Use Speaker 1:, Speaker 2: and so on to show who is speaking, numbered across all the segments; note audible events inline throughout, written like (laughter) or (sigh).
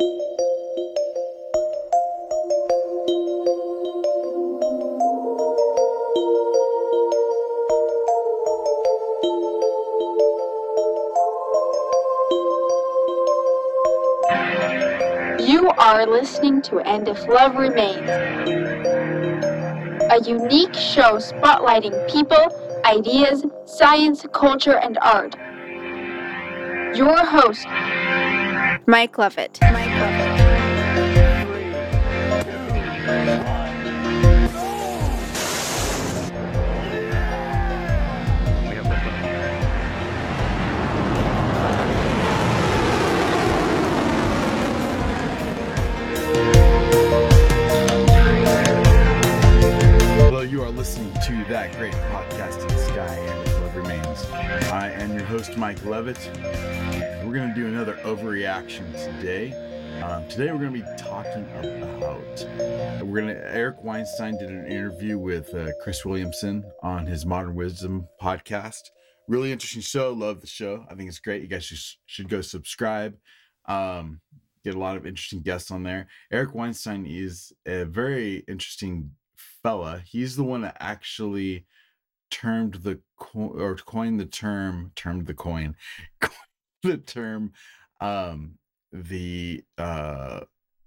Speaker 1: You are listening to And If Love Remains, a unique show spotlighting people, ideas, science, culture, and art. Your host, Mike Lovett. Mike
Speaker 2: you are listening to that great podcast in the sky and remains. I am your host, Mike Levitt. We're going to do another overreaction today. Um, today, we're going to be talking about. We're going to. Eric Weinstein did an interview with uh, Chris Williamson on his Modern Wisdom podcast. Really interesting show. Love the show. I think it's great. You guys should, should go subscribe. Um, get a lot of interesting guests on there. Eric Weinstein is a very interesting fella. He's the one that actually termed the or coined the term termed the coin (laughs) the term um the uh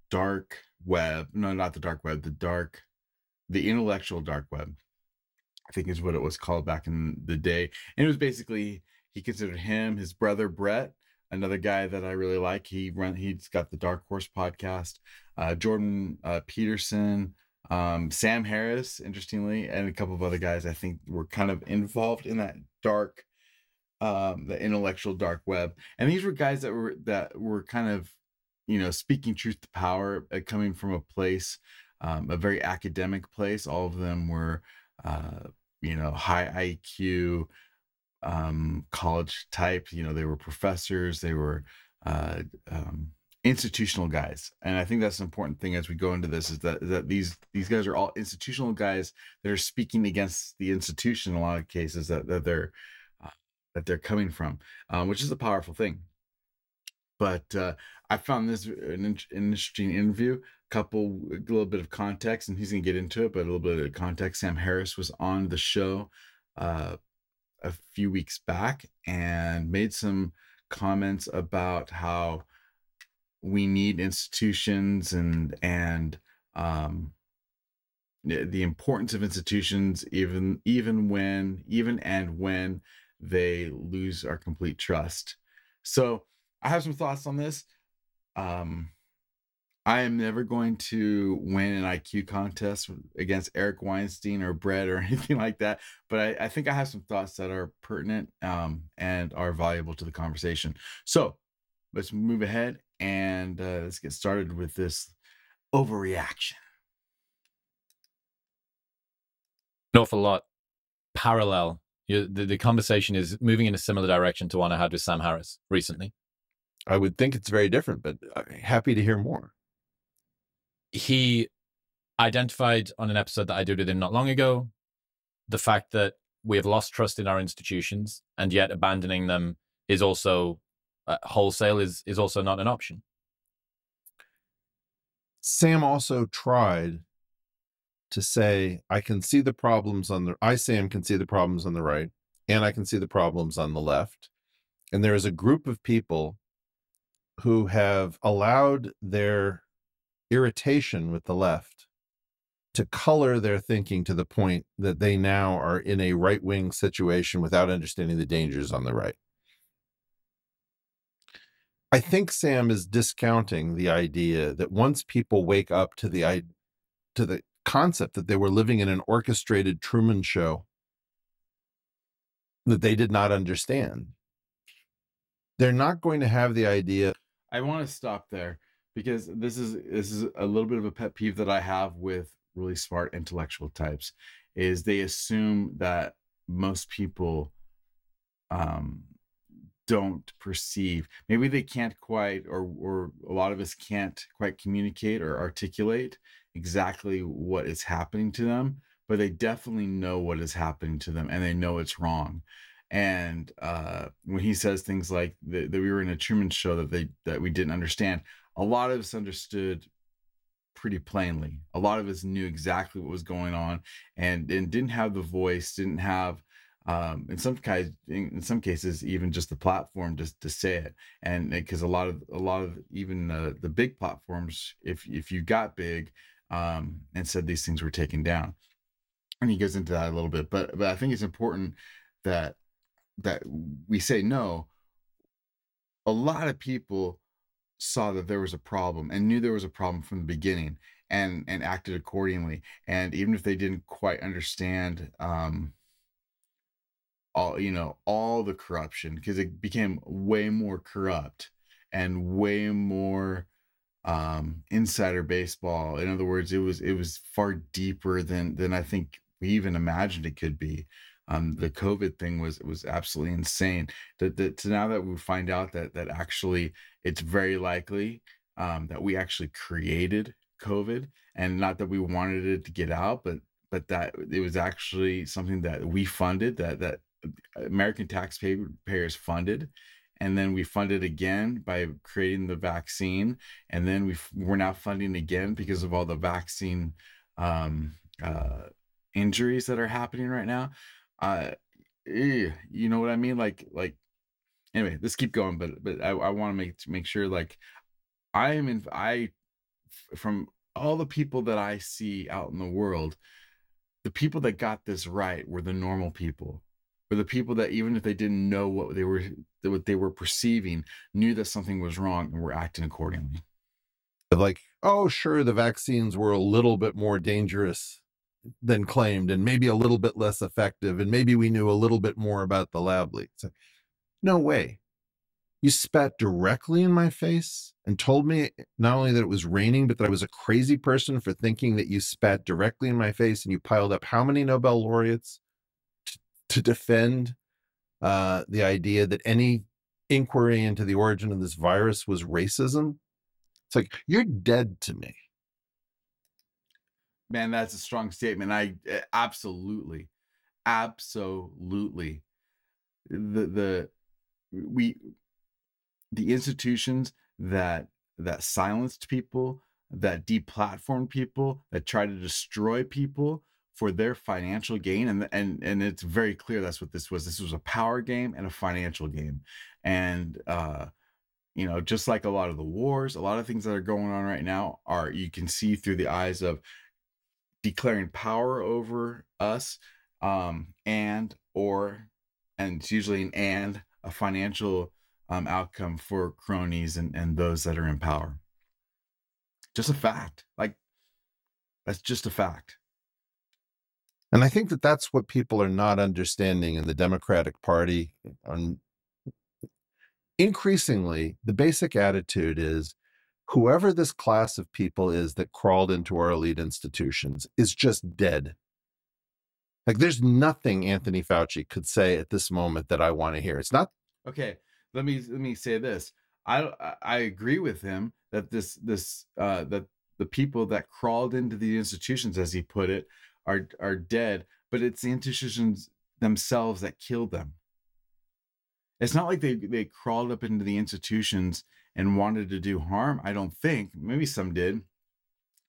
Speaker 2: dark web no not the dark web the dark the intellectual dark web i think is what it was called back in the day. And it was basically he considered him his brother brett another guy that i really like. He run he's got the dark horse podcast uh jordan uh peterson um sam harris interestingly and a couple of other guys i think were kind of involved in that dark um the intellectual dark web and these were guys that were that were kind of you know speaking truth to power uh, coming from a place um, a very academic place. All of them were uh you know high iq um college type you know they were professors they were uh um institutional guys and i think that's an important thing as we go into this is that that these these guys are all institutional guys that are speaking against the institution in a lot of cases that, that they're that they're coming from um, which is a powerful thing. But uh, i found this an, in- an interesting interview couple a little bit of context and he's gonna get into it but a little bit of context. Sam harris was on the show uh, a few weeks back and made some comments about how we need institutions and and um the importance of institutions even even when even and when they lose our complete trust. So i have some thoughts on this. Um i am never going to win an iq contest against eric weinstein or brett or (laughs) anything like that but i, I think i have some thoughts that are pertinent um and are valuable to the conversation. So let's move ahead and uh, let's get started with this overreaction.
Speaker 3: An awful lot parallel. You, the, the conversation is moving in a similar direction to one I had with Sam Harris recently.
Speaker 4: I would think it's very different, but uh, happy to hear more.
Speaker 3: He identified on an episode that I did with him not long ago the fact that we have lost trust in our institutions, and yet abandoning them is also uh, wholesale is is also not an option.
Speaker 4: Sam also tried to say, I can see the problems on the, I, Sam, can see the problems on the right, and I can see the problems on the left. And there is a group of people who have allowed their irritation with the left to color their thinking to the point that they now are in a right wing situation without understanding the dangers on the right. I think Sam is discounting the idea that once people wake up to the to the concept that they were living in an orchestrated Truman show that they did not understand, they're not going to have the idea.
Speaker 2: I want to stop there because this is this is a little bit of a pet peeve that I have with really smart intellectual types is they assume that most people um don't perceive maybe they can't quite or or a lot of us can't quite communicate or articulate exactly what is happening to them but they definitely know what is happening to them and they know it's wrong and uh, when he says things like that, that we were in a Truman show that they that we didn't understand, a lot of us understood pretty plainly. A lot of us knew exactly what was going on, and and didn't have the voice, didn't have um, in some guys in some cases even just the platform just to say it and because a lot of a lot of even uh, the big platforms if if you got big um, and said these things were taken down. And he goes into that a little bit but but i think it's important that that we say no. A lot of people saw that there was a problem and knew there was a problem from the beginning and and acted accordingly. And even if they didn't quite understand um all you know all the corruption because it became way more corrupt and way more um insider baseball. In other words it was it was far deeper than than i think we even imagined it could be. Um the covid thing was was absolutely insane. That that to now that we find out that that actually it's very likely um that we actually created covid and not that we wanted it to get out but but that it was actually something that we funded that that American taxpayers funded, and then we funded again by creating the vaccine, and then we we're now funding again because of all the vaccine um, uh, injuries that are happening right now. Uh, you know what I mean? Like like anyway, let's keep going. But but I, I want to make make sure like I am in I from all the people that I see out in the world, the people that got this right were the normal people for the people that even if they didn't know what they were what they were perceiving knew that something was wrong and were acting accordingly.
Speaker 4: Like oh sure the vaccines were a little bit more dangerous than claimed and maybe a little bit less effective and maybe we knew a little bit more about the lab leaks. No way. You spat directly in my face and told me not only that it was raining but that i was a crazy person for thinking that you spat directly in my face and you piled up how many nobel laureates to defend uh, the idea that any inquiry into the origin of this virus was racism. It's like, you're dead to me.
Speaker 2: Man, that's a strong statement. I eh, absolutely, absolutely. The, the, we, the institutions that, that silenced people, that deplatformed people, that try to destroy people, for their financial gain and and and it's very clear that's what this was. This was a power game and a financial game. And uh you know just like a lot of the wars a lot of things that are going on right now are you can see through the eyes of declaring power over us um and or and it's usually an and a financial um outcome for cronies and and those that are in power. Just a fact. Like that's just a fact
Speaker 4: and I think that that's what people are not understanding in the Democratic Party. On increasingly, the basic attitude is whoever this class of people is that crawled into our elite institutions is just dead. Like there's nothing Anthony Fauci could say at this moment that I want to hear. It's not
Speaker 2: okay. Let me let me say this. I I agree with him that this this uh that the people that crawled into the institutions, as he put it, are are dead, but it's the institutions themselves that killed them. It's not like they they crawled up into the institutions and wanted to do harm. I don't think. Maybe some did.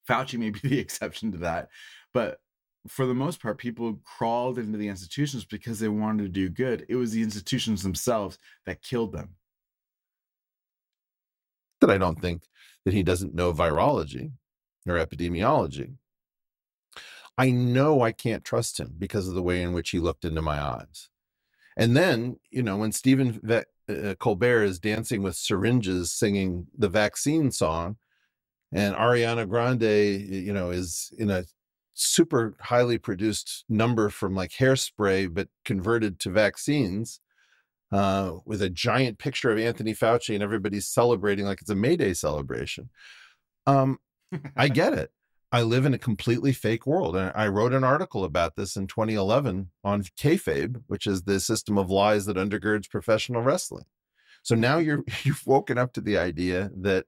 Speaker 2: Fauci may be (laughs) the exception to that, but for the most part, people crawled into the institutions because they wanted to do good. It was the institutions themselves that killed them.
Speaker 4: That I don't think that he doesn't know virology or epidemiology. I know I can't trust him because of the way in which he looked into my eyes. And then, you know, when Stephen uh, Colbert is dancing with syringes singing the vaccine song, and Ariana Grande, you know, is in a super highly produced number from like hairspray, but converted to vaccines uh, with a giant picture of Anthony Fauci, and everybody's celebrating like it's a May Day celebration. Um, I (laughs) get it. I live in a completely fake world. And I wrote an article about this in 2011 on kayfabe, which is the system of lies that undergirds professional wrestling. So now you're (laughs) you've woken up to the idea that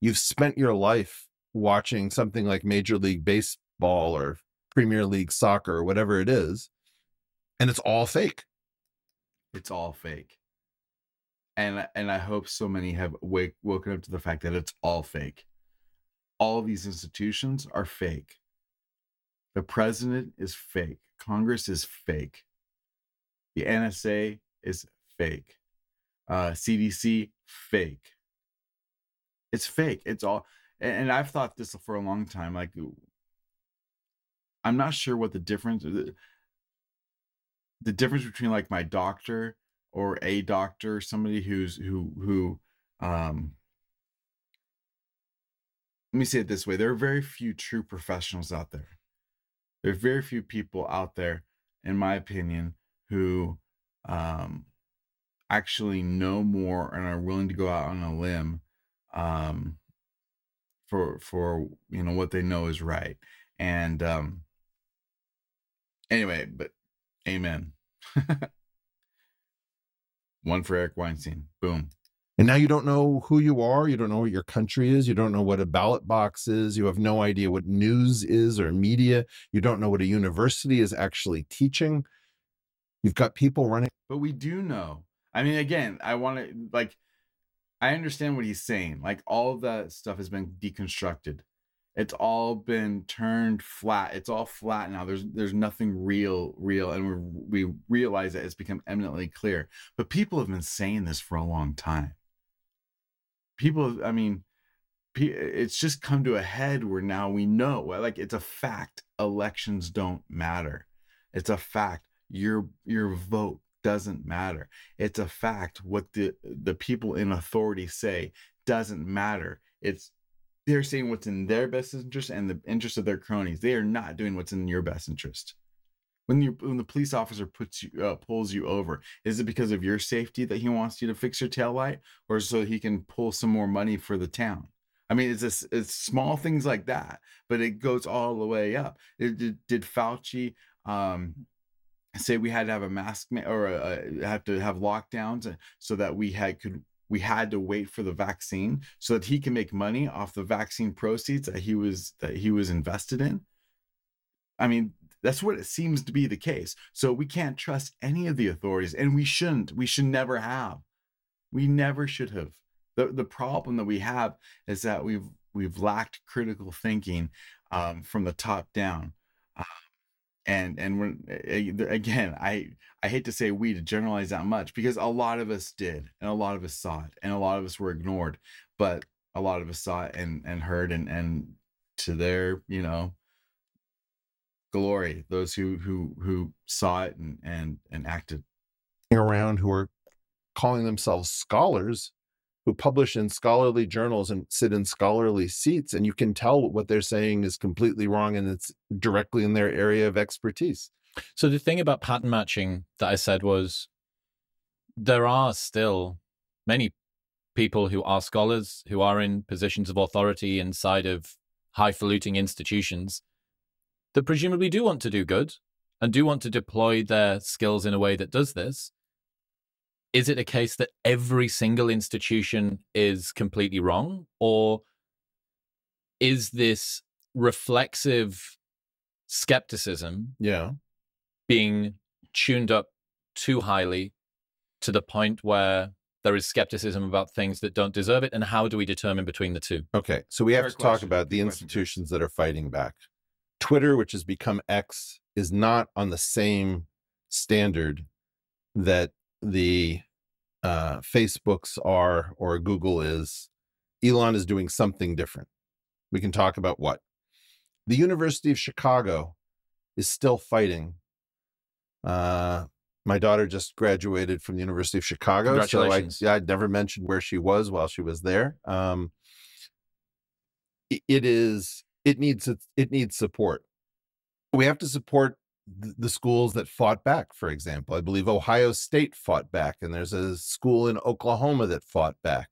Speaker 4: you've spent your life watching something like Major League Baseball or Premier League Soccer or whatever it is, and it's all fake.
Speaker 2: it's all fake. And and I hope so many have wake, woken up to the fact that it's all fake. All of these institutions are fake. The president is fake. Congress is fake. The NSA is fake. Uh, CDC fake. It's fake. It's all and, I've thought this for a long time. Like I'm not sure what the difference the, the difference between like my doctor or a doctor, somebody who's who who um let me say it this way there are very few true professionals out there. There are very few people out there in my opinion who um actually know more and are willing to go out on a limb um for for you know what they know is right. And um anyway but amen. (laughs) One for eric weinstein. Boom
Speaker 4: And now you don't know who you are. You don't know what your country is. You don't know what a ballot box is. You have no idea what news is or media. You don't know what a university is actually teaching. You've got people running.
Speaker 2: but we do know i mean again i want to like i understand what he's saying like all that stuff has been deconstructed it's all been turned flat it's all flat now there's there's nothing real real and we we realize that it's become eminently clear but people have been saying this for a long time people i mean it's just come to a head where now we know like it's a fact elections don't matter. It's a fact your your vote doesn't matter. It's a fact what the the people in authority say doesn't matter. It's they're saying what's in their best interest and the interest of their cronies. They are not doing what's in your best interest when you when the police officer puts you uh, pulls you over is it because of your safety that he wants you to fix your tail light or so he can pull some more money for the town? I mean it's it's small things like that but it goes all the way up. It- did, did fauci um say we had to have a mask ma- or a, a- have to have lockdowns uh, so that we had could we had to wait for the vaccine so that he can make money off the vaccine proceeds that he was that he was invested in? I mean that's what it seems to be the case. So we can't trust any of the authorities and we shouldn't. We should never have. We never should have. The the problem that we have is that we've we've lacked critical thinking um, from the top down. Uh, and and when a- a- again i i hate to say we to generalize that much because a lot of us did and a lot of us saw it and a lot of us were ignored but a lot of us saw it and and heard and and to their you know glory those who who who saw it and and and acted
Speaker 4: around who are calling themselves scholars who publish in scholarly journals and sit in scholarly seats and you can tell what they're saying is completely wrong and it's directly in their area of expertise.
Speaker 3: So the thing about pattern matching that I said was there are still many people who are scholars who are in positions of authority inside of highfalutin institutions that presumably do want to do good and do want to deploy their skills in a way that does this. Is it a case that every single institution is completely wrong? Or is this reflexive skepticism
Speaker 4: yeah.
Speaker 3: being tuned up too highly to the point where there is skepticism about things that don't deserve it? And how do we determine between the two?
Speaker 4: Okay so we have
Speaker 2: Fair
Speaker 4: to talk about the
Speaker 2: Good question,
Speaker 4: institutions that are fighting back twitter which has become x is not on the same standard that the uh, facebooks are or google is. Elon is doing something different. We can talk about what. The university of chicago is still fighting uh my daughter just graduated from the university of chicago so I, yeah i'd never mentioned where she was while she was there. Um it is it needs it, it needs support. We have to support th- the schools that fought back for example. I believe ohio state fought back and there's a school in oklahoma that fought back.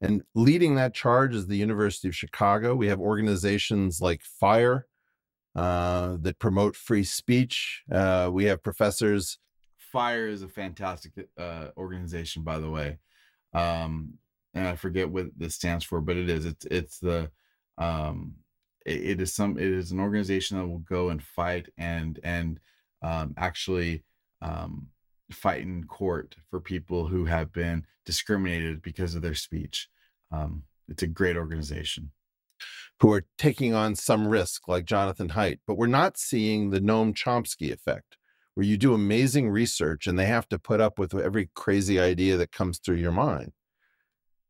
Speaker 4: And leading that charge is the university of chicago. We have organizations like fire uh, that promote free speech. Uh, we have professors
Speaker 2: fire is a fantastic uh organization by the way. Um and i forget what this stands for but it is. It's it's the um it, it is some it is an organization that will go and fight and and um actually um fight in court for people who have been discriminated because of their speech. Um, it's a great organization.
Speaker 4: who are taking on some risk, like Jonathan Haidt. But we're not seeing the Noam Chomsky effect, where you do amazing research and they have to put up with every crazy idea that comes through your mind,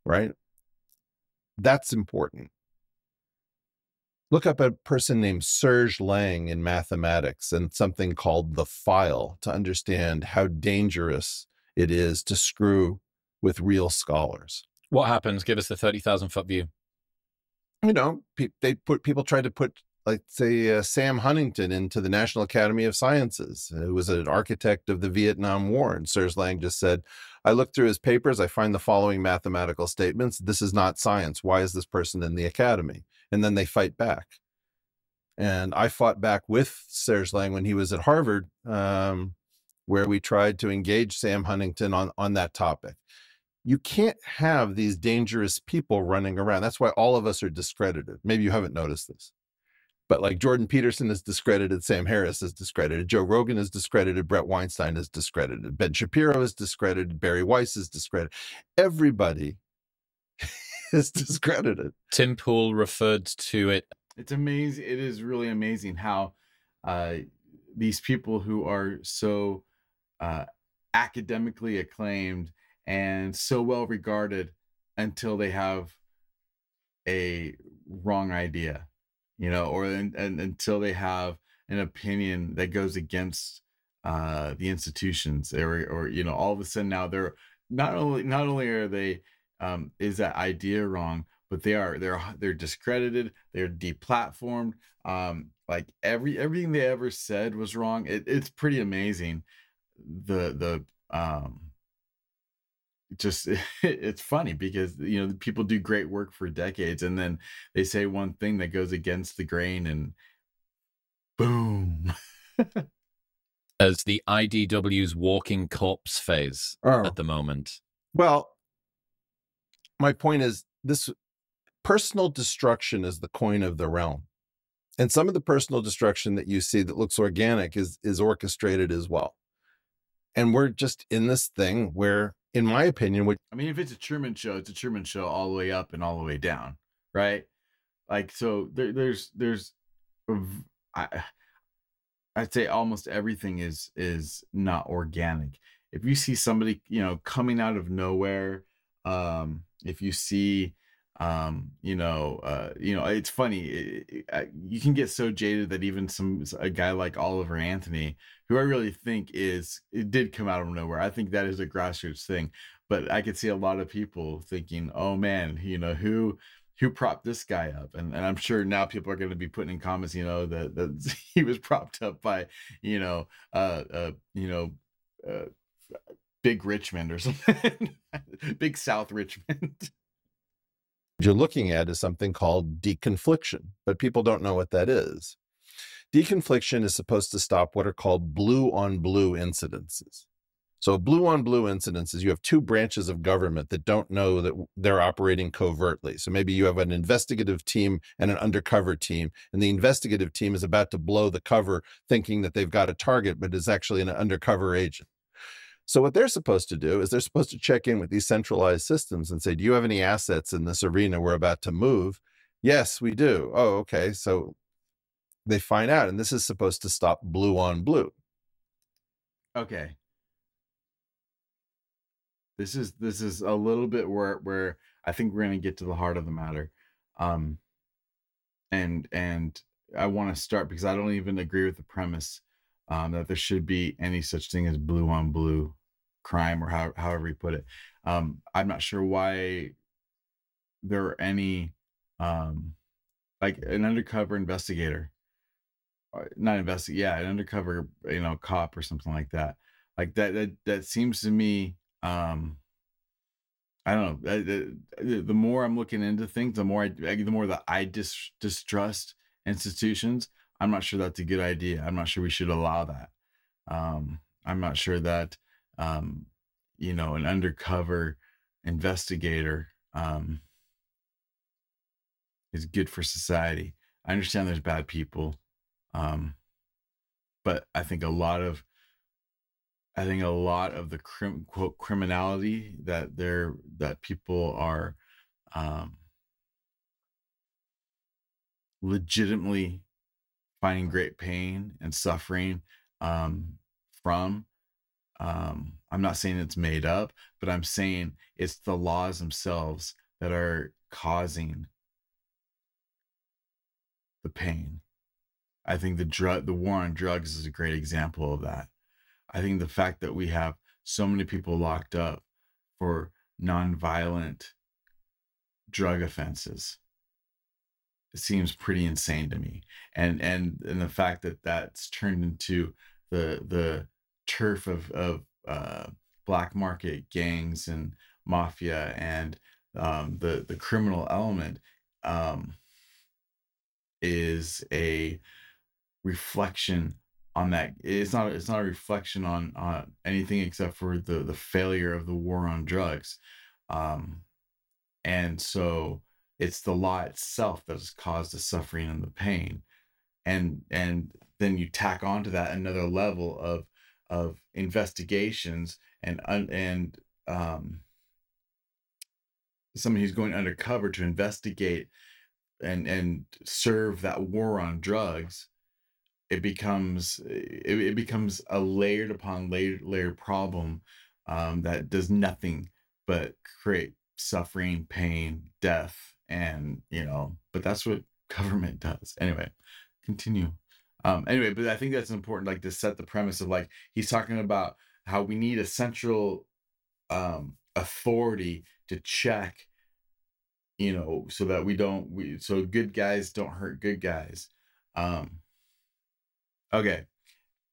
Speaker 4: right? That's important. Look up a person named Serge Lang in mathematics and something called the file to understand how dangerous it is to screw with real scholars.
Speaker 3: What happens? Give us the 30,000 foot view.
Speaker 4: you know, pe- they put people tried to put like say uh, Sam Huntington into the National Academy of Sciences, who was an architect of the Vietnam War, and Serge Lang just said, "I looked through his papers. I find the following mathematical statements. This is not science. Why is this person in the academy?" And then they fight back. And I fought back with Serge Lang when he was at Harvard, um, where we tried to engage Sam Huntington on on that topic you can't have these dangerous people running around. That's why all of us are discredited. Maybe you haven't noticed this. But like Jordan Peterson is discredited, Sam Harris is discredited, Joe Rogan is discredited, Brett Weinstein is discredited, Ben Shapiro is discredited, Bari Weiss is discredited. Everybody (laughs) is discredited.
Speaker 3: Tim Pool referred to it.
Speaker 2: It's amazing. It is really amazing how uh, these people who are so uh, academically acclaimed and so well regarded until they have a wrong idea, you know, or and, and until they have an opinion that goes against uh, the institutions, or or you know, all of a sudden now they're not only not only are they um, is that idea wrong, but they are they're they're discredited, they're deplatformed. Um, like every everything they ever said was wrong. It, it's pretty amazing. The the um just (laughs) it's funny because you know people do great work for decades and then they say one thing that goes against the grain and boom (laughs)
Speaker 3: as the IDW's walking corpse phase
Speaker 4: Oh.
Speaker 3: at the moment.
Speaker 4: Well, my point is this personal destruction is the coin of the realm. And some of the personal destruction that you see that looks organic is is orchestrated as well. And we're just in this thing where, in my opinion, what
Speaker 2: i mean if it's a truman show it's a truman show all the way up and all the way down right like so there, there's there's I'd say almost everything is is not organic if you see somebody you know coming out of nowhere um if you see um you know uh you know it's funny it, it- I- you can get so jaded that even some a guy like oliver anthony who i really think is it did come out of nowhere. I think that is a grassroots thing but i could see a lot of people thinking oh man you know who who propped this guy up? And, and i'm sure now people are going to be putting in comments you know that, that (laughs) he was propped up by you know uh uh you know uh big richmond or (laughs) something big south richmond What
Speaker 4: you're looking at is something called deconfliction, but people don't know what that is. Deconfliction is supposed to stop what are called blue on blue incidences. So, blue on blue incidences, you have two branches of government that don't know that they're operating covertly. So, maybe you have an investigative team and an undercover team, and the investigative team is about to blow the cover thinking that they've got a target, but is actually an undercover agent. So what they're supposed to do is they're supposed to check in with these centralized systems and say, "Do you have any assets in this arena we're about to move?" Yes, we do. Oh, okay. So they find out, and this is supposed to stop blue on blue.
Speaker 2: okay this is this is a little bit where where i think we're going to get to the heart of the matter um and and i want to start because i don't even agree with the premise um that there should be any such thing as blue on blue crime or how, however you put it. Um i'm not sure why there are any um like an undercover investigator uh, not investigate yeah an undercover you know cop or something like that. Like that that, that seems to me um i don't know the, the the more i'm looking into things the more i the more that i dis, distrust institutions i'm not sure that's a good idea. I'm not sure we should allow that. Um i'm not sure that um you know an undercover investigator um is good for society. I understand there's bad people um but i think a lot of I think a lot of the crim, quote criminality that they're that people are um, legitimately finding great pain and suffering um, from. Um, I'm not saying it's made up, but I'm saying it's the laws themselves that are causing the pain. I think the drug, the war on drugs is a great example of that. I think the fact that we have so many people locked up for nonviolent drug offenses seems pretty insane to me and and and the fact that that's turned into the the turf of of uh, black market gangs and mafia and um, the the criminal element um, is a reflection on that it's not it's not a reflection on on anything except for the the failure of the war on drugs um and so it's the law itself that has caused the suffering and the pain. And and then you tack onto that another level of of investigations and and um somebody who's going undercover to investigate and and serve that war on drugs it becomes it, it becomes a layered upon layered layered problem um, that does nothing but create suffering pain death and you know but that's what (laughs) government does. Anyway continue. Um anyway but i think that's important like to set the premise of like he's talking about how we need a central um authority to check you know so that we don't we so good guys don't hurt good guys. Um okay.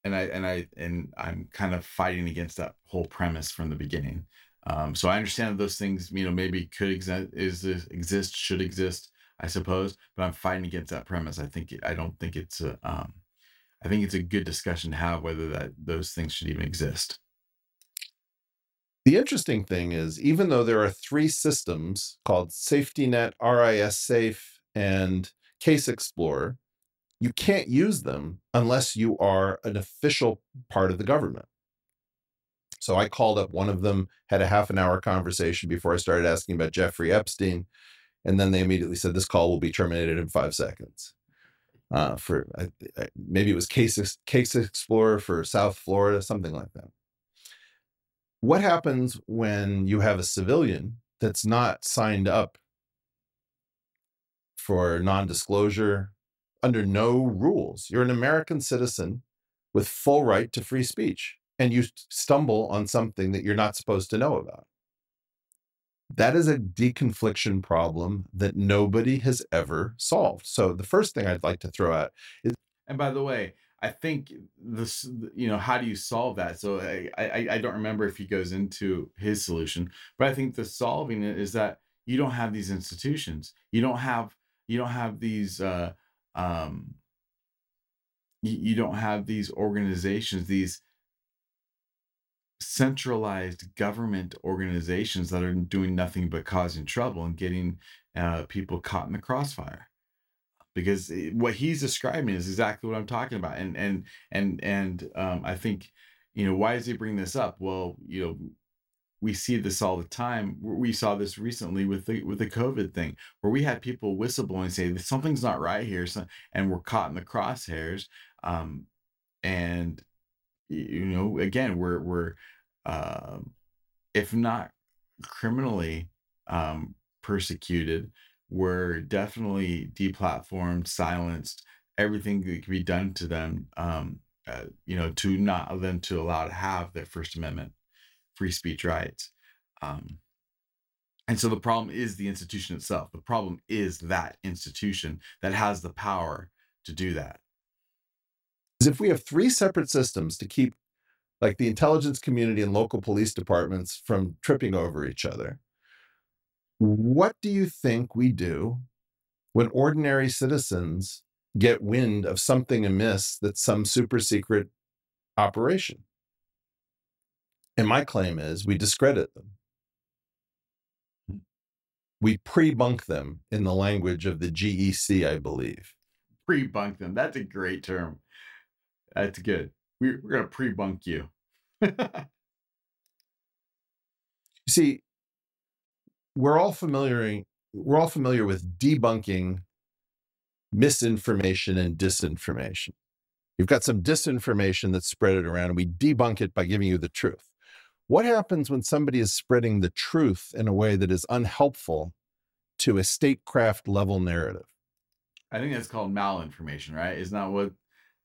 Speaker 2: And i and i and i'm kind of fighting against that whole premise from the beginning um so i understand that those things you know maybe could exist is exist should exist i suppose but i'm fighting against that premise i think i don't think it's a um i think it's a good discussion to have whether that those things should even exist
Speaker 4: The interesting thing is, even though there are three systems called Safety Net, RISSafe, and Case Explorer, you can't use them unless you are an official part of the government. So I called up one of them, had a half an hour conversation before I started asking about Jeffrey Epstein. And then they immediately said, This call will be terminated in five seconds. Uh, for I, I, maybe it was Case, Case Explorer for South Florida, something like that what happens when you have a civilian that's not signed up for non-disclosure under no rules you're an american citizen with full right to free speech and you stumble on something that you're not supposed to know about that is a deconfliction problem that nobody has ever solved so the first thing i'd like to throw out is
Speaker 2: and by the way I think this, you know, how do you solve that? So I, I, I don't remember if he goes into his solution, but I think the solving it is that you don't have these institutions. You don't have, you don't have these, uh, um, you, you don't have these organizations, these centralized government organizations that are doing nothing but causing trouble and getting uh, people caught in the crossfire because it- what he's describing is exactly what I'm talking about. And and and and um, I think, you know, why does he bring this up? Well, you know, we see this all the time. We saw this recently with the with the COVID thing, where we had people whistleblowing say something's not right here, and we're caught in the crosshairs. Um, and you know, again, we're we're um, if not criminally um, persecuted, were definitely deplatformed, silenced, everything that could be done to them, um, uh, you know, to not them to allow to have their First Amendment free speech rights. Um, and so the problem is the institution itself. The problem is that institution that has the power to do that.
Speaker 4: Is if we have three separate systems to keep like the intelligence community and local police departments from tripping over each other what do you think we do when ordinary citizens get wind of something amiss that's some super secret operation and my claim is we discredit them we pre-bunk them in the language of the gec i believe
Speaker 2: Pre-bunk them. That's a great term. That's good. We're, we're gonna pre-bunk you.
Speaker 4: You (laughs) see, we're all familiar we're all familiar with debunking misinformation and disinformation. You've got some disinformation that's spread it around, and we debunk it by giving you the truth. What happens when somebody is spreading the truth in a way that is unhelpful to a statecraft level narrative?
Speaker 2: I think that's called malinformation, right? Isn't that what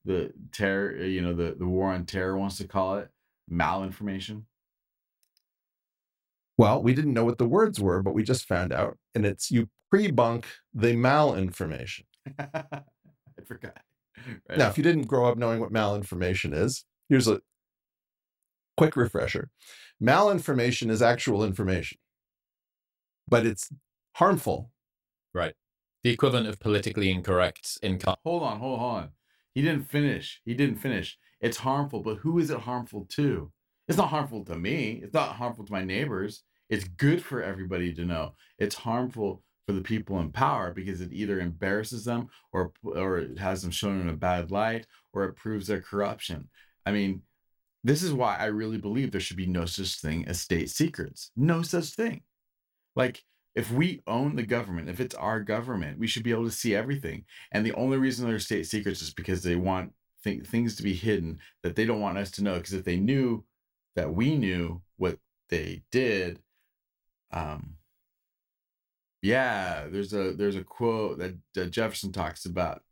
Speaker 2: the terror, uh, you know, the, the war on terror wants to call it? Malinformation.
Speaker 4: Well, we didn't know what the words were, but we just found out. And it's you pre-bunk the malinformation. (laughs)
Speaker 2: I forgot. Right
Speaker 4: Now,
Speaker 2: on.
Speaker 4: if you didn't grow up knowing what malinformation is, here's a quick refresher. Malinformation is actual information, but it's harmful.
Speaker 3: Right. The equivalent of politically incorrect in
Speaker 2: hold on, hold on. He didn't finish. He didn't finish. It's harmful, but who is it harmful to? It's not harmful to me. It's not harmful to my neighbors. It's good for everybody to know. It's harmful for the people in power because it either embarrasses them or or it has them shown in a bad light or it proves their corruption. I mean, this is why I really believe there should be no such thing as state secrets. No such thing. Like if we own the government, if it's our government, we should be able to see everything. And the only reason they're state secrets is because they want th- things to be hidden that they don't want us to know. Because if they knew that we knew what they did, um, yeah, there's a there's a quote that, that Jefferson talks about,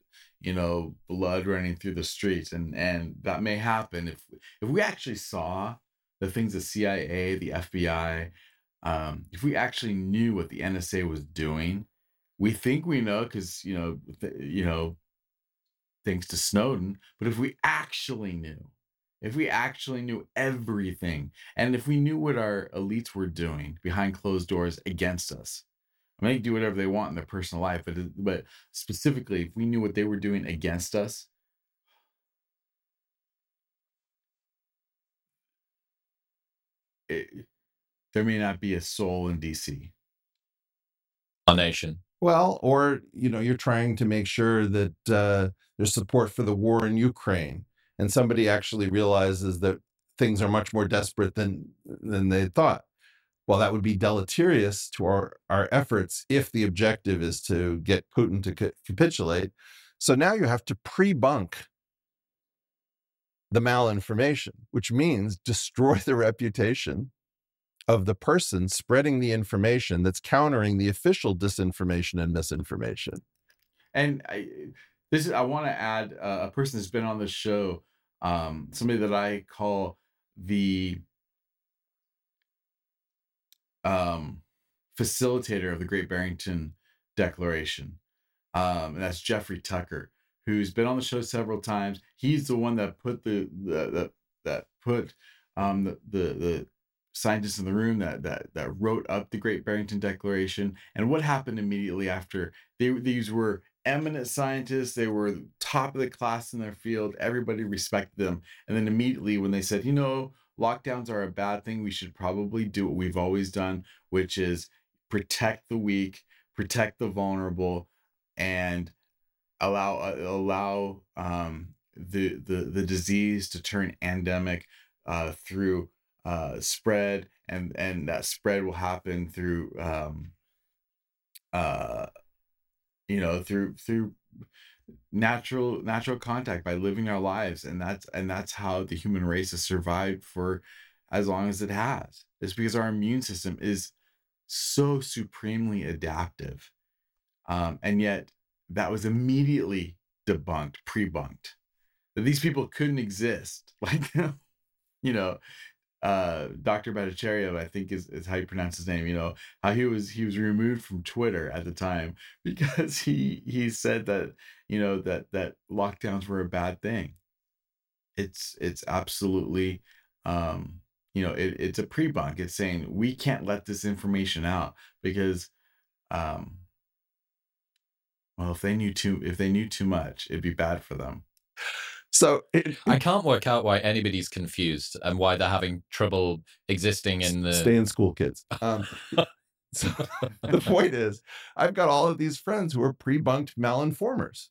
Speaker 2: you know, blood running through the streets, and and that may happen if if we actually saw the things the CIA, the FBI, um, if we actually knew what the NSA was doing, we think we know because you know th- you know thanks to Snowden. But if we actually knew, if we actually knew everything, and if we knew what our elites were doing behind closed doors against us, I mean, they do whatever they want in their personal life, but but specifically, if we knew what they were doing against us, it, there may not be a soul in DC.
Speaker 3: A nation.
Speaker 4: Well, or you know, you're trying to make sure that uh, there's support for the war in Ukraine, and somebody actually realizes that things are much more desperate than than they thought. Well, that would be deleterious to our our efforts if the objective is to get Putin to ca- capitulate. So now you have to pre-bunk the malinformation, which means destroy the (laughs) reputation of the person spreading the information that's countering the official disinformation and misinformation.
Speaker 2: And I, this is I want to add uh, a person that's been on the show, um, somebody that I call the um, facilitator of the Great Barrington Declaration. Um, and that's Jeffrey Tucker, who's been on the show several times. He's the one that put the the, the that put um, the, the the scientists in the room that that that wrote up the Great Barrington Declaration. And what happened immediately after? They these were eminent scientists. They were top of the class in their field. Everybody respected them. And then immediately when they said, you know, lockdowns are a bad thing, we should probably do what we've always done, which is protect the weak, protect the vulnerable, and allow uh, allow um, the the the disease to turn endemic uh, through uh, spread, and and that spread will happen through um, uh, you know through through natural natural contact by living our lives and that's and that's how the human race has survived for as long as it has. It's because our immune system is so supremely adaptive um, and yet that was immediately debunked pre-bunked that these people couldn't exist. (laughs) Like you know uh dr bhattacharya i think is, is how you pronounce his name you know how he was he was removed from twitter at the time (laughs) because he he said that you know that that lockdowns were a bad thing. It's it's absolutely um you know it, it's a pre-bunk. It's saying we can't let this information out because um well if they knew too if they knew too much it'd be bad for them
Speaker 4: So it,
Speaker 3: I can't work out why anybody's confused and why they're having trouble existing in the.
Speaker 4: stay in school, kids. Um, (laughs) so (laughs) the point is, I've got all of these friends who are pre-bunked malinformers.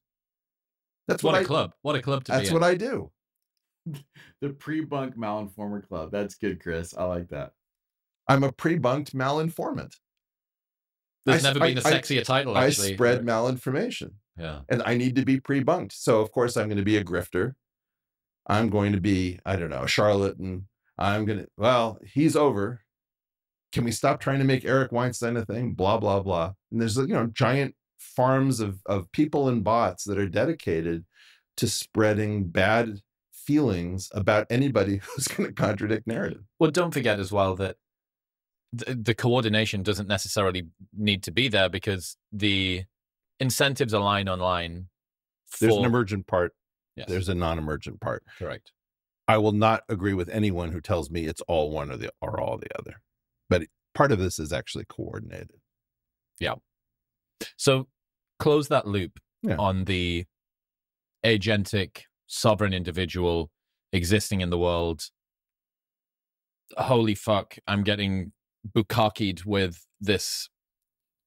Speaker 4: That's
Speaker 3: what
Speaker 4: what,
Speaker 3: a
Speaker 4: I.
Speaker 3: club! What a club to be.
Speaker 4: That's
Speaker 3: be
Speaker 4: what
Speaker 3: in.
Speaker 4: I do. (laughs)
Speaker 2: the pre-bunk malinformer club. That's good, Chris. I like that.
Speaker 4: I'm a pre-bunked malinformant.
Speaker 3: There's
Speaker 4: I-
Speaker 3: never been a
Speaker 4: I- I-
Speaker 3: sexier title. Actually.
Speaker 4: I spread malinformation.
Speaker 3: Yeah.
Speaker 4: and I need to be pre-bunked. So of course I'm going to be a grifter. I'm going to be, I don't know, a charlatan. I'm going to, well, he's over. Can we stop trying to make Eric Weinstein a thing? Blah, blah, blah. And there's, you know, giant farms of, of people and bots that are dedicated to spreading bad feelings about anybody (laughs) who's going to contradict narrative.
Speaker 3: Well, don't forget as well that the, the coordination doesn't necessarily need to be there because the incentives align online.
Speaker 4: There's an emergent part.
Speaker 3: Yes,
Speaker 4: There's a non-emergent part.
Speaker 3: correct.
Speaker 4: I will not agree with anyone who tells me it's all one or the or all the other. But part of this is actually coordinated. Yeah.
Speaker 3: So close that loop
Speaker 4: Yeah.
Speaker 3: on the agentic sovereign individual existing in the world. Holy fuck, I'm getting bukakied with this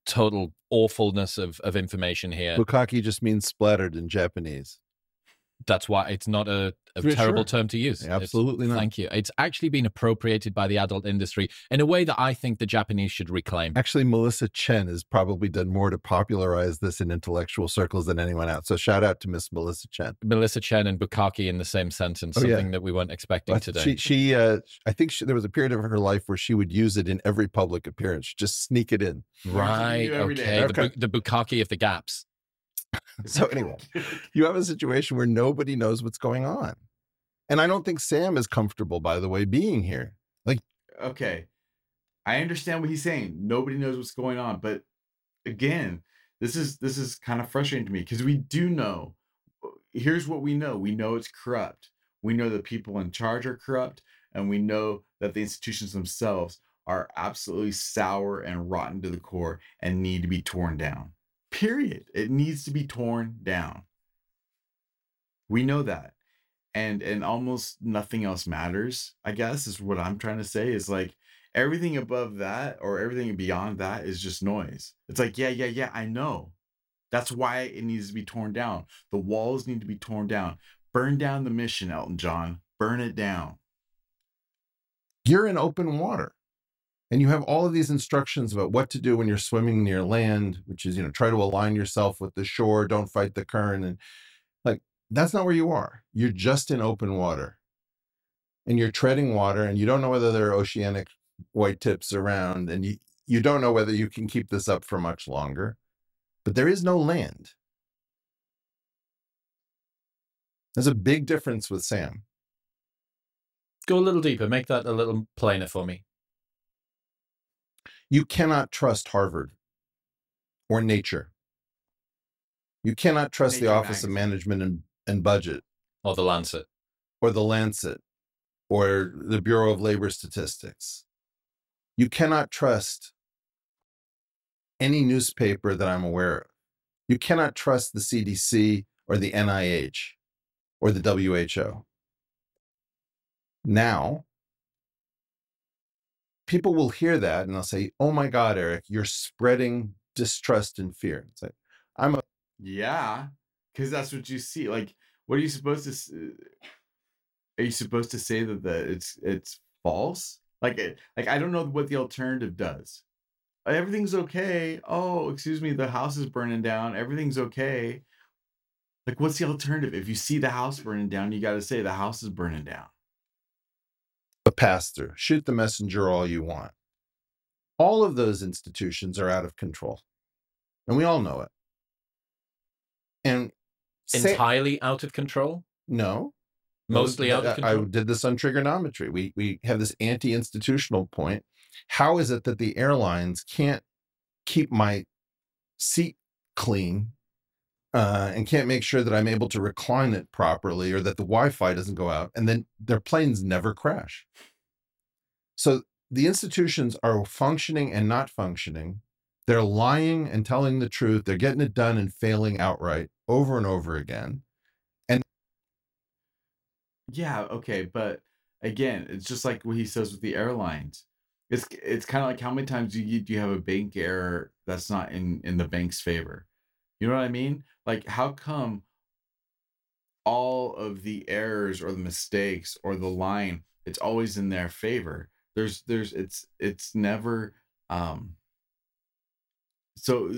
Speaker 3: total awfulness of, of information here.
Speaker 4: Bukkake just means splattered in Japanese.
Speaker 3: That's why it's not a, a terrible
Speaker 4: sure.
Speaker 3: term to use. It's-
Speaker 4: Absolutely not.
Speaker 3: Thank you. It's actually been appropriated by the adult industry in a way that I think the Japanese should reclaim.
Speaker 4: Actually, Melissa Chen has probably done more to popularize this in intellectual circles than anyone else. So shout out to Miss Melissa Chen.
Speaker 3: Melissa Chen and Bukkake in the same sentence,
Speaker 4: Oh, yeah.
Speaker 3: something that we weren't expecting
Speaker 4: But
Speaker 3: today.
Speaker 4: She, she, uh, I think she, there was a period of her life where she would use it in every public appearance, just sneak it in.
Speaker 3: Right.
Speaker 2: do every
Speaker 3: Okay. The, bu- the Bukkake of the gaps. (laughs)
Speaker 4: So anyway, (laughs) you have a situation where nobody knows what's going on, and I don't think Sam is comfortable, by the way, being here.
Speaker 2: Like, okay. I understand what he's saying. Nobody knows what's going on. But again this is this is kind of frustrating to me because we do know here's what we know. We know it's corrupt. We know the people in charge are corrupt and we know that the institutions themselves are absolutely sour and rotten to the core and need to be torn down period. It needs to be torn down. We know that. And and almost nothing else matters i guess is what i'm trying to say is like everything above that or everything beyond that is just noise. It's like yeah yeah yeah i know. That's why it needs to be torn down. The walls need to be torn down. Burn down the mission elton john. Burn it down.
Speaker 4: You're in open water, and you have all of these instructions about what to do when you're swimming near land, which is you know try to align yourself with the shore, don't fight the current, and like that's not where you are. You're just in open water, and you're treading water, and you don't know whether there are oceanic white tips around, and you you don't know whether you can keep this up for much longer. But there is no land. There's a big difference with Sam.
Speaker 3: Go a little deeper. Make that a little plainer for me.
Speaker 4: You cannot trust Harvard or nature. You cannot trust the
Speaker 2: Nature
Speaker 4: Office of Management and, and Budget
Speaker 3: Or the Lancet.
Speaker 4: or the Lancet or the Bureau of Labor Statistics. You cannot trust any newspaper that I'm aware of. You cannot trust the CDC or the NIH or the WHO. Now, people will hear that and they'll say, Oh my God, Eric, you're spreading distrust and fear. It's like, I'm a
Speaker 2: yeah because that's what you see like what are you supposed to uh, are you supposed to say that the it's it's false? Like it like i don't know what the alternative does. Everything's okay oh excuse me the house is burning down everything's okay. Like what's the alternative? If you see the house burning down you got to say the house is burning down
Speaker 4: a pastor. Shoot the messenger all you want. All of those institutions are out of control. And we all know it. And say-
Speaker 3: Entirely out of control.
Speaker 4: no.
Speaker 3: Mostly out of
Speaker 4: I-
Speaker 3: control.
Speaker 4: I did this on Triggernometry. We we have this anti-institutional point. How is it that the airlines can't keep my seat clean uh, and can't make sure that I'm able to recline it properly or that the Wi-Fi doesn't go out, and then their planes never crash. So the institutions are functioning and not functioning. They're lying and telling the truth. They're getting it done and failing outright over and over again.
Speaker 2: And yeah, okay, but again, it's just like what he says with the airlines. It's it's kind of like how many times do you do you have a bank error that's not in in the bank's favor? You know what I mean? Like how come all of the errors or the mistakes or the line it's always in their favor? There's there's it's it's never um so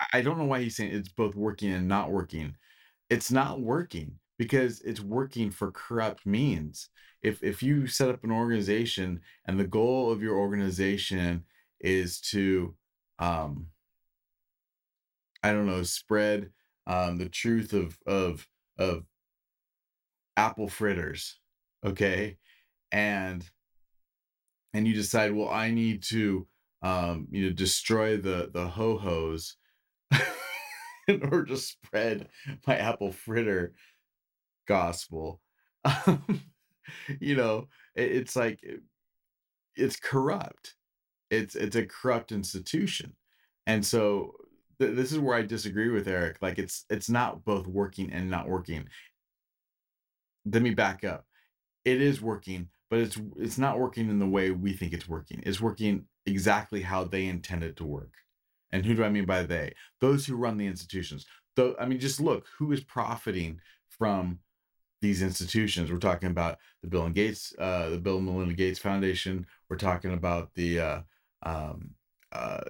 Speaker 2: I- i don't know why he's saying it's both working and not working. It's not working because it's working for corrupt means. If if you set up an organization and the goal of your organization is to um i don't know spread um the truth of of of apple fritters okay? And and you decide well i need to um you know destroy the the ho-hos (laughs) in order to spread my apple fritter gospel. Um, (laughs) you know it, it's like it- it's corrupt. It's it's a corrupt institution. And so th- this is where i disagree with eric like it's it's not both working and not working. Let me back up. It is working but it's it's not working in the way we think it's working. It's working exactly how they intend it to work. And who do i mean by they? Those who run the institutions. Though i mean just look who is profiting from these institutions? We're talking about the bill and gates uh the bill and melinda gates foundation. We're talking about the uh um uh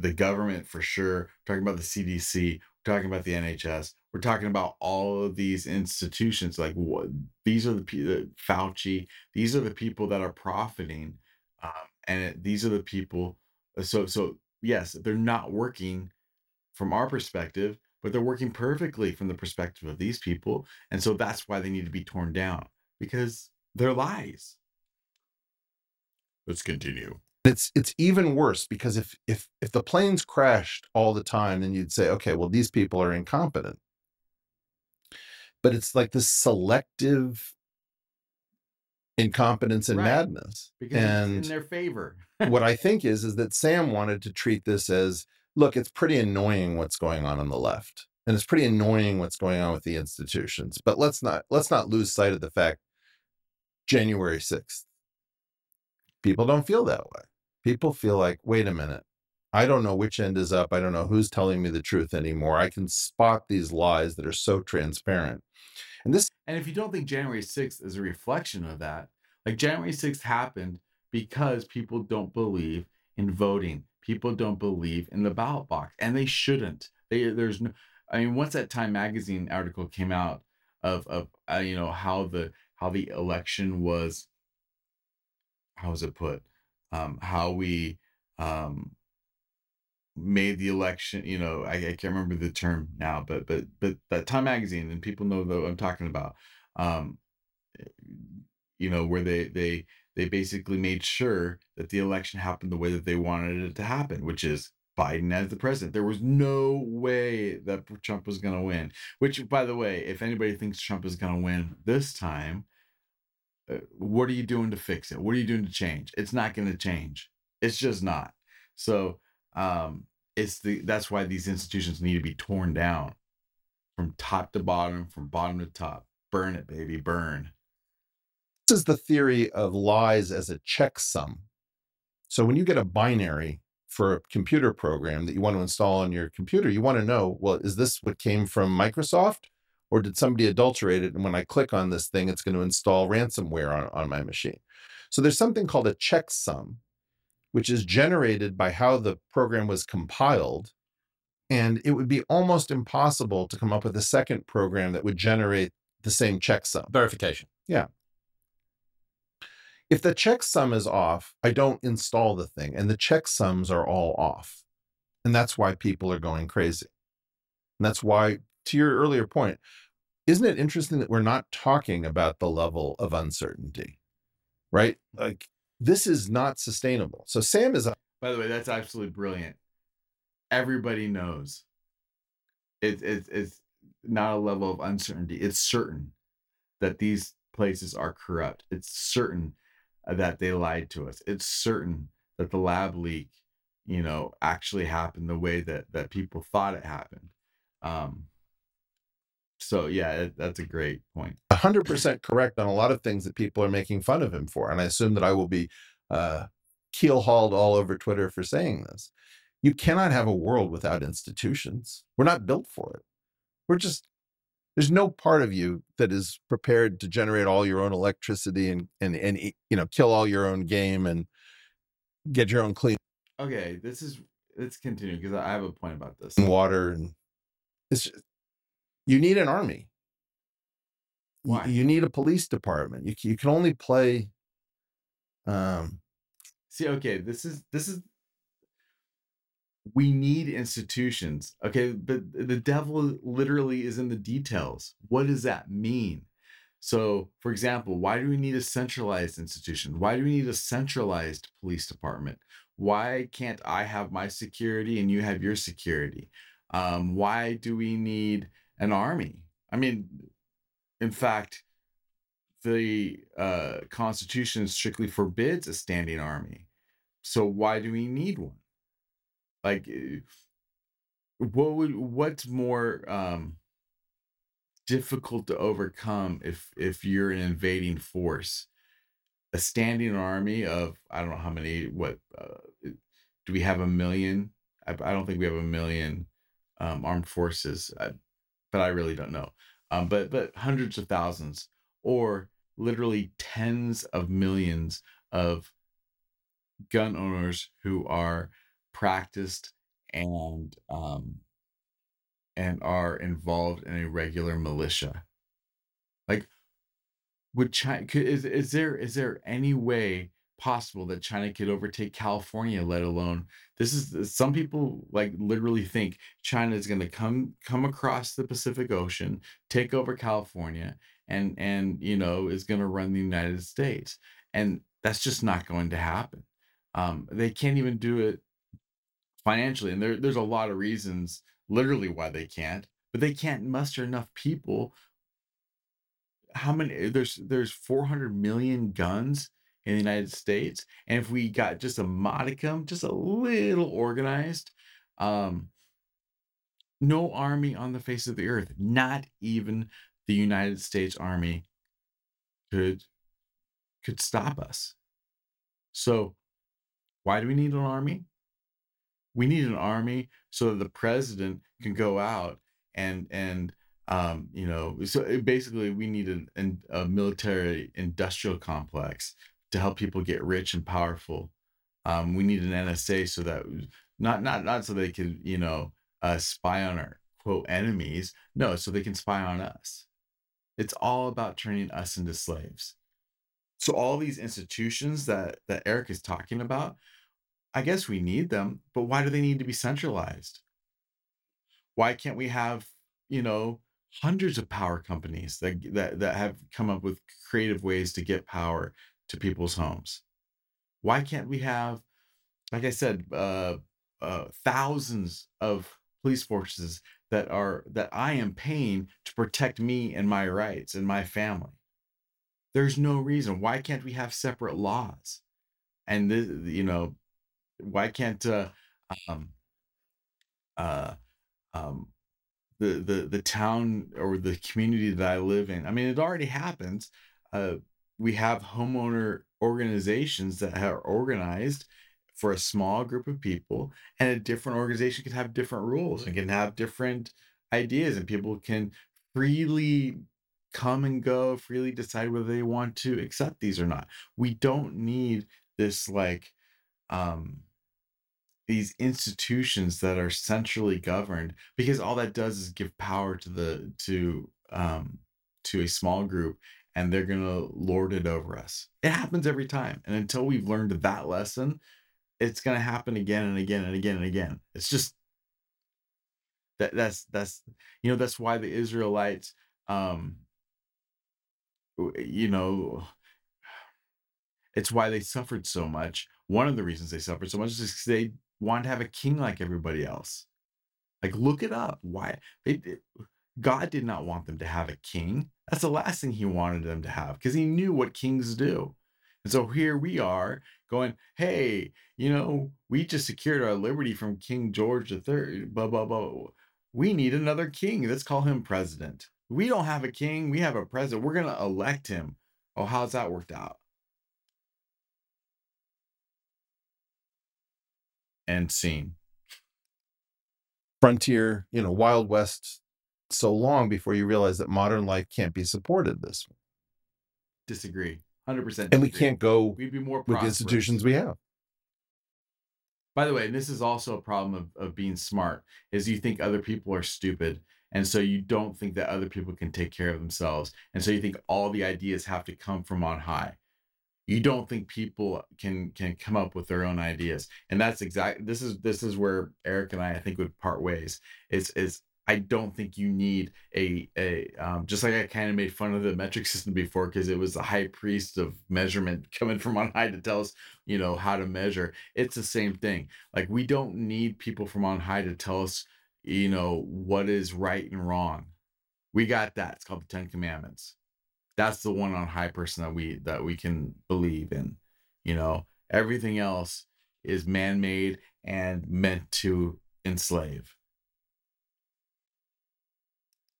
Speaker 2: the government for sure we're talking about the cdc we're talking about the nhs we're talking about all of these institutions like what these are the people fauci these are the people that are profiting um, and it, these are the people uh, so so yes they're not working from our perspective but they're working perfectly from the perspective of these people and so that's why they need to be torn down because they're lies. Let's continue
Speaker 4: it's it's even worse because if if if the planes crashed all the time then you'd say okay well these people are incompetent. But it's like this selective incompetence and
Speaker 2: Right.
Speaker 4: madness.
Speaker 2: because it's in their favor.
Speaker 4: what i (laughs) think is is that sam wanted to treat this as look it's pretty annoying what's going on on the left and it's pretty annoying what's going on with the institutions but let's not let's not lose sight of the fact january 6th people don't feel that way people feel like wait a minute i don't know which end is up i don't know who's telling me the truth anymore i can spot these lies that are so transparent and this
Speaker 2: And if you don't think January 6th is a reflection of that, like January 6th happened because people don't believe in voting. People don't believe in the ballot box, and they shouldn't. They there's no. I mean, once that Time Magazine article came out of of uh, you know how the how the election was. How was it put? Um, how we um made the election you know I, I can't remember the term now but but but that time magazine and people know what i'm talking about um you know where they they they basically made sure that the election happened the way that they wanted it to happen which is biden as the president. There was no way that trump was going to win which by the way if anybody thinks trump is going to win this time what are you doing to fix it? What are you doing to change? It's not going to change. It's just not. So um it's the that's why these institutions need to be torn down from top to bottom from bottom to top. Burn it baby burn.
Speaker 4: This is the theory of lies as a checksum. So when you get a binary for a computer program that you want to install on your computer you want to know well is this what came from microsoft or did somebody adulterate it and when i click on this thing it's going to install ransomware on, on my machine so there's something called a checksum which is generated by how the program was compiled. And it would be almost impossible to come up with a second program that would generate the same checksum.
Speaker 3: Verification. Yeah.
Speaker 4: If the checksum is off, I don't install the thing, and the checksums are all off. And that's why people are going crazy. And that's why, to your earlier point, isn't it interesting that we're not talking about the level of uncertainty, right? Like, this is not sustainable. So, Sam is a.
Speaker 2: by the way that's absolutely brilliant everybody knows it, it, it's not a level of uncertainty it's certain that these places are corrupt it's certain that they lied to us it's certain that the lab leak you know actually happened the way that that people thought it happened um so yeah that's a great point
Speaker 4: 100% correct on a lot of things that people are making fun of him for. And I assume that I will be uh, keel hauled all over Twitter for saying this. You cannot have a world without institutions. We're not built for it. We're just, there's no part of you that is prepared to generate all your own electricity and and and you know kill all your own game and get your own clean
Speaker 2: Okay, this is let's continue because I have a point about this.
Speaker 4: water and it's just- you need an army You-
Speaker 2: Why?
Speaker 4: you need a police department you, you can only play um
Speaker 2: See, okay, this is this is we need institutions. Okay, but the devil literally is in the details. What does that mean? So, for example, why do we need a centralized institution? Why do we need a centralized police department? Why can't I have my security and you have your security? Um, why do we need an army? I mean, in fact, the uh, Constitution strictly forbids a standing army. So why do we need one? Like, eh, what would what's more um, difficult to overcome if if you're an invading force? A standing army of I don't know how many. What uh, do we have? A million? I, I don't think we have a million um, armed forces, I, but I really don't know. Um, but but hundreds of thousands, or literally tens of millions of gun owners who are practiced and um and are involved in a regular militia like would china could, is, is there is there any way possible that china could overtake california let alone this is some people like literally think china is going to come come across the pacific ocean take over california and and you know is going to run the united states. And that's just not going to happen. Um, they can't even do it financially and there, there's a lot of reasons literally why they can't but they can't muster enough people. How many there's there's 400 million guns in the united states and if we got just a modicum just a little organized um no army on the face of the earth not even the united states army could could stop us. So why do we need an army? We need an army so that the president can go out and and um you know so basically we need an, an, a military industrial complex to help people get rich and powerful. Um we need an nsa so that not not not so they can you know uh spy on our quote enemies. No so they can spy on us. It's all about turning us into slaves. So all these institutions that that eric is talking about I guess we need them, but why do they need to be centralized? Why can't we have, you know, hundreds of power companies that that that have come up with creative ways to get power to people's homes? Why can't we have, like I said, uh, uh, thousands of police forces that are that I am paying to protect me and my rights and my family? There's no reason. Why can't we have separate laws? And this, you know, why can't uh, um, uh, um, the the the town or the community that I live in? I mean, it already happens. Uh, we have homeowner organizations that are organized for a small group of people, and a different organization can have different rules and can have different ideas, and people can freely come and go, freely decide whether they want to accept these or not. We don't need this like um these institutions that are centrally governed because all that does is give power to the to um to a small group and they're going to lord it over us it happens every time and until we've learned that lesson it's going to happen again and again and again and again it's just that that's that's you know that's why the israelites um you know it's why they suffered so much. One of the reasons they suffered so much is 'cause they wanted to have a king like everybody else. Like, look it up. Why they God did not want them to have a king. That's the last thing He wanted them to have because He knew what kings do. And so here we are going, hey, you know, we just secured our liberty from King George III. Blah blah blah. We need another king. Let's call him president. We don't have a king. We have a president. We're gonna elect him. Oh, how's that worked out? End scene.
Speaker 4: frontier, you know, Wild West so long before you realize that modern life can't be supported this way.
Speaker 2: Disagree. 100%.
Speaker 4: And we can't go
Speaker 2: We'd be more
Speaker 4: with the
Speaker 2: prosperous.
Speaker 4: institutions we have.
Speaker 2: By the way, and this is also a problem of, of being smart, is you think other people are stupid. And so you don't think that other people can take care of themselves. And so you think all the ideas have to come from on high. You don't think people can can come up with their own ideas. And that's exactly this is this is where Eric and I I think would part ways. it's is I don't think you need a a um, just like I kind of made fun of the metric (laughs) system before because it was the high priest of measurement (laughs) coming from on high to tell us you know how to measure. It's the same thing. Like we don't need people from on high to tell us you know what is right and wrong. We got that. It's called the Ten Commandments. That's the one on high person that we that we can believe in. You know everything else is man-made and meant to enslave.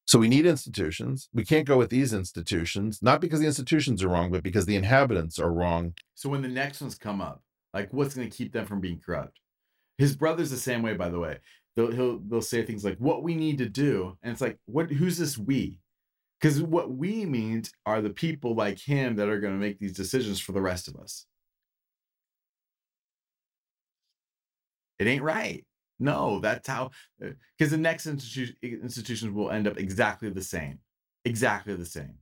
Speaker 4: So we need institutions. We can't go with these institutions, not because the institutions are wrong, but because the inhabitants are wrong.
Speaker 2: So when the next ones come up, like what's going to keep them from being corrupt? His brother's the same way, by the way. They'll he'll they'll say things like "what we need to do," and it's like, what? Who's this we? Because what we means are the people like him that are going to make these decisions for the rest of us. It ain't right. No, that's how. Uh, because the next institu- institutions will end up exactly the same, exactly the same.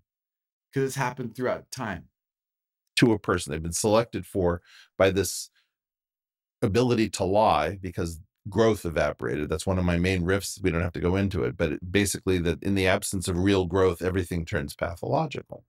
Speaker 2: Because it's happened throughout time.
Speaker 4: to a person. They've been selected for by this ability to lie because growth evaporated. That's one of my main riffs. We don't have to go into it, but it, basically, that in the absence of real growth, everything turns pathological.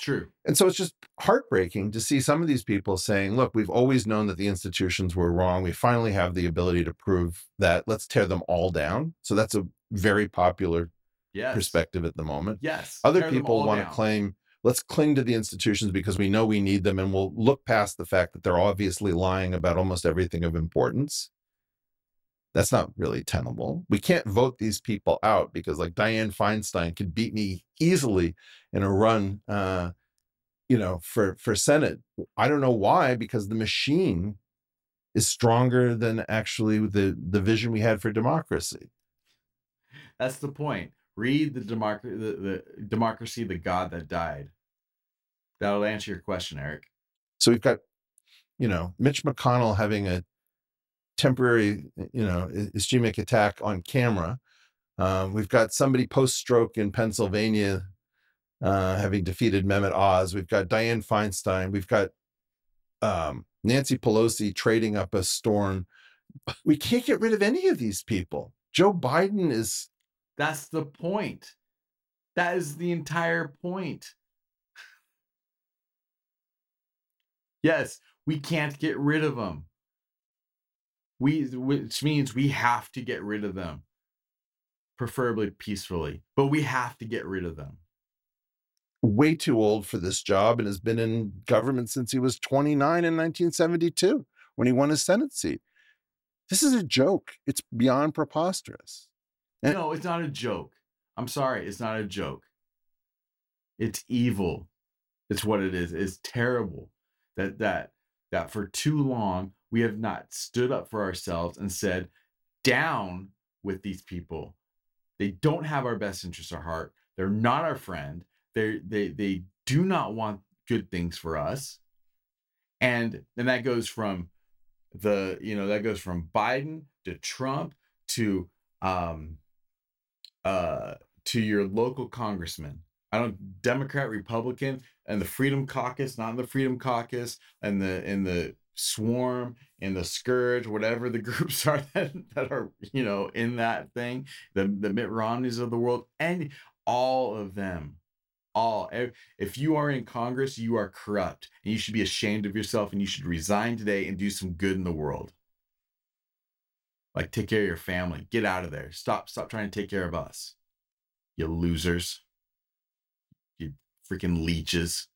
Speaker 2: True.
Speaker 4: And so it's just heartbreaking to see some of these people saying, look, we've always known that the institutions were wrong. We finally have the ability to prove that. Let's tear them all down. So that's a very popular
Speaker 2: Yes.
Speaker 4: perspective at the moment.
Speaker 2: Yes.
Speaker 4: Other
Speaker 2: tear
Speaker 4: people want to claim, let's cling to the institutions because we know we need them and we'll look past the fact that they're obviously lying about almost everything of importance. That's not really tenable. We can't vote these people out because, like, Dianne Feinstein could beat me easily in a run, uh, you know, for for Senate. I don't know why, because the machine is stronger than actually the the vision we had for democracy.
Speaker 2: That's the point. Read the democracy, the, the democracy, the God that died. That'll answer your question, Eric.
Speaker 4: So we've got, you know, Mitch McConnell having a temporary, you know, ischemic attack on camera. Um, we've got somebody post stroke in Pennsylvania uh, having defeated Mehmet Oz. We've got Dianne Feinstein. We've got um, Nancy Pelosi trading up a storm. We can't get rid of any of these people. Joe Biden is
Speaker 2: That's the point. That is the entire point. yes, we can't get rid of them. We, which means we have to get rid of them, preferably peacefully, but we have to get rid of them.
Speaker 4: way too old for this job and has been in government since he was 29 in 1972 when he won his Senate seat. This is a joke. It's beyond preposterous. Eh.
Speaker 2: No, it's not a joke. I'm sorry, it's not a joke. It's evil. It's what it is. It's terrible that that that for too long we have not stood up for ourselves and said, down with these people. They don't have our best interests at heart. They're not our friend. They they they do not want good things for us. And then that goes from the you know that goes from Biden to Trump to um uh to your local congressman. I don't Democrat, Republican, and the Freedom Caucus, not in the Freedom Caucus, and the in the swarm and the scourge, whatever the (laughs) groups are that, that are, you know, in that thing, the the Mitt Romneys of the world, and all of them. All if you are in Congress, you are corrupt and you should be ashamed of yourself and you should resign today and do some good in the world. Like take care of your family. Get out of there. Stop stop trying to take care of us. You losers. You freaking leeches.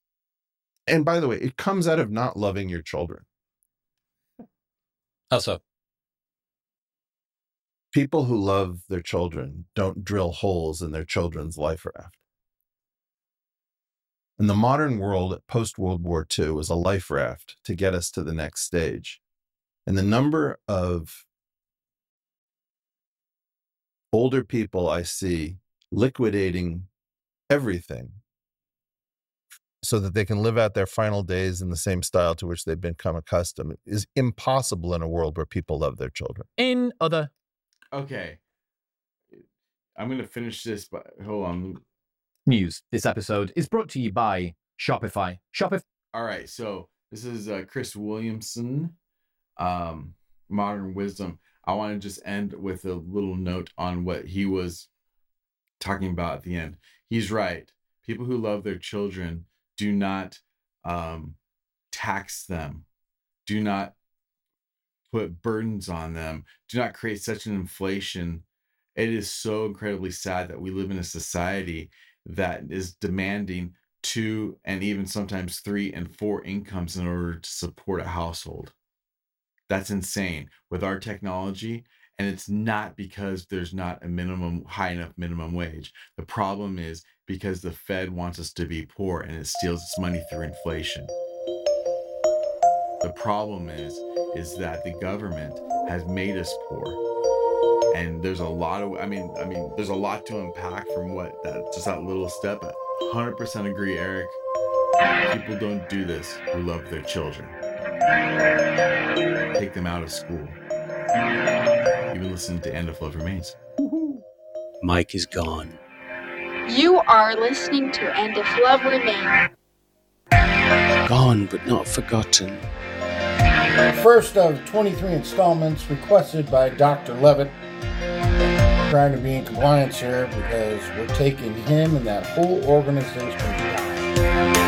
Speaker 4: And by the way, it comes out of not loving your children.
Speaker 3: Oh, also,
Speaker 4: People who love their children don't drill holes in their children's life raft. In the modern world post World War II was a life raft to get us to the next stage. And the number of older people I see liquidating everything so that they can live out their final days in the same style to which they've become accustomed is impossible in a world where people love their children.
Speaker 3: In other
Speaker 2: Okay. I'm gonna finish this, but hold on.
Speaker 3: news, this episode is brought to you by Shopify. Shopify.
Speaker 2: All right, so this is uh, Chris Williamson, um, Modern Wisdom. I want to just end with a little note on what he was talking about at the end. He's right. People who love their children do not um, tax them, do not put burdens on them, do not create such an inflation. It is so incredibly sad that we live in a society that is demanding two and even sometimes three and four incomes in order to support a household. That's insane with our technology. And it's not because there's not a minimum high enough minimum wage. The problem is because the Fed wants us to be poor and it steals its money through inflation. The problem is is that the government has made us poor. And there's a lot of I mean I mean there's a lot to unpack from what that just that little step. 100% agree, Eric. People don't do this who love their children. Take them out of school. Even listening to End of Love Remains.
Speaker 5: Mike is gone.
Speaker 1: You are listening to End of Love Remains.
Speaker 5: Gone but not forgotten.
Speaker 6: First of 23 installments requested by Dr. Levitt. Trying to be in compliance here because we're taking him and that whole organization down.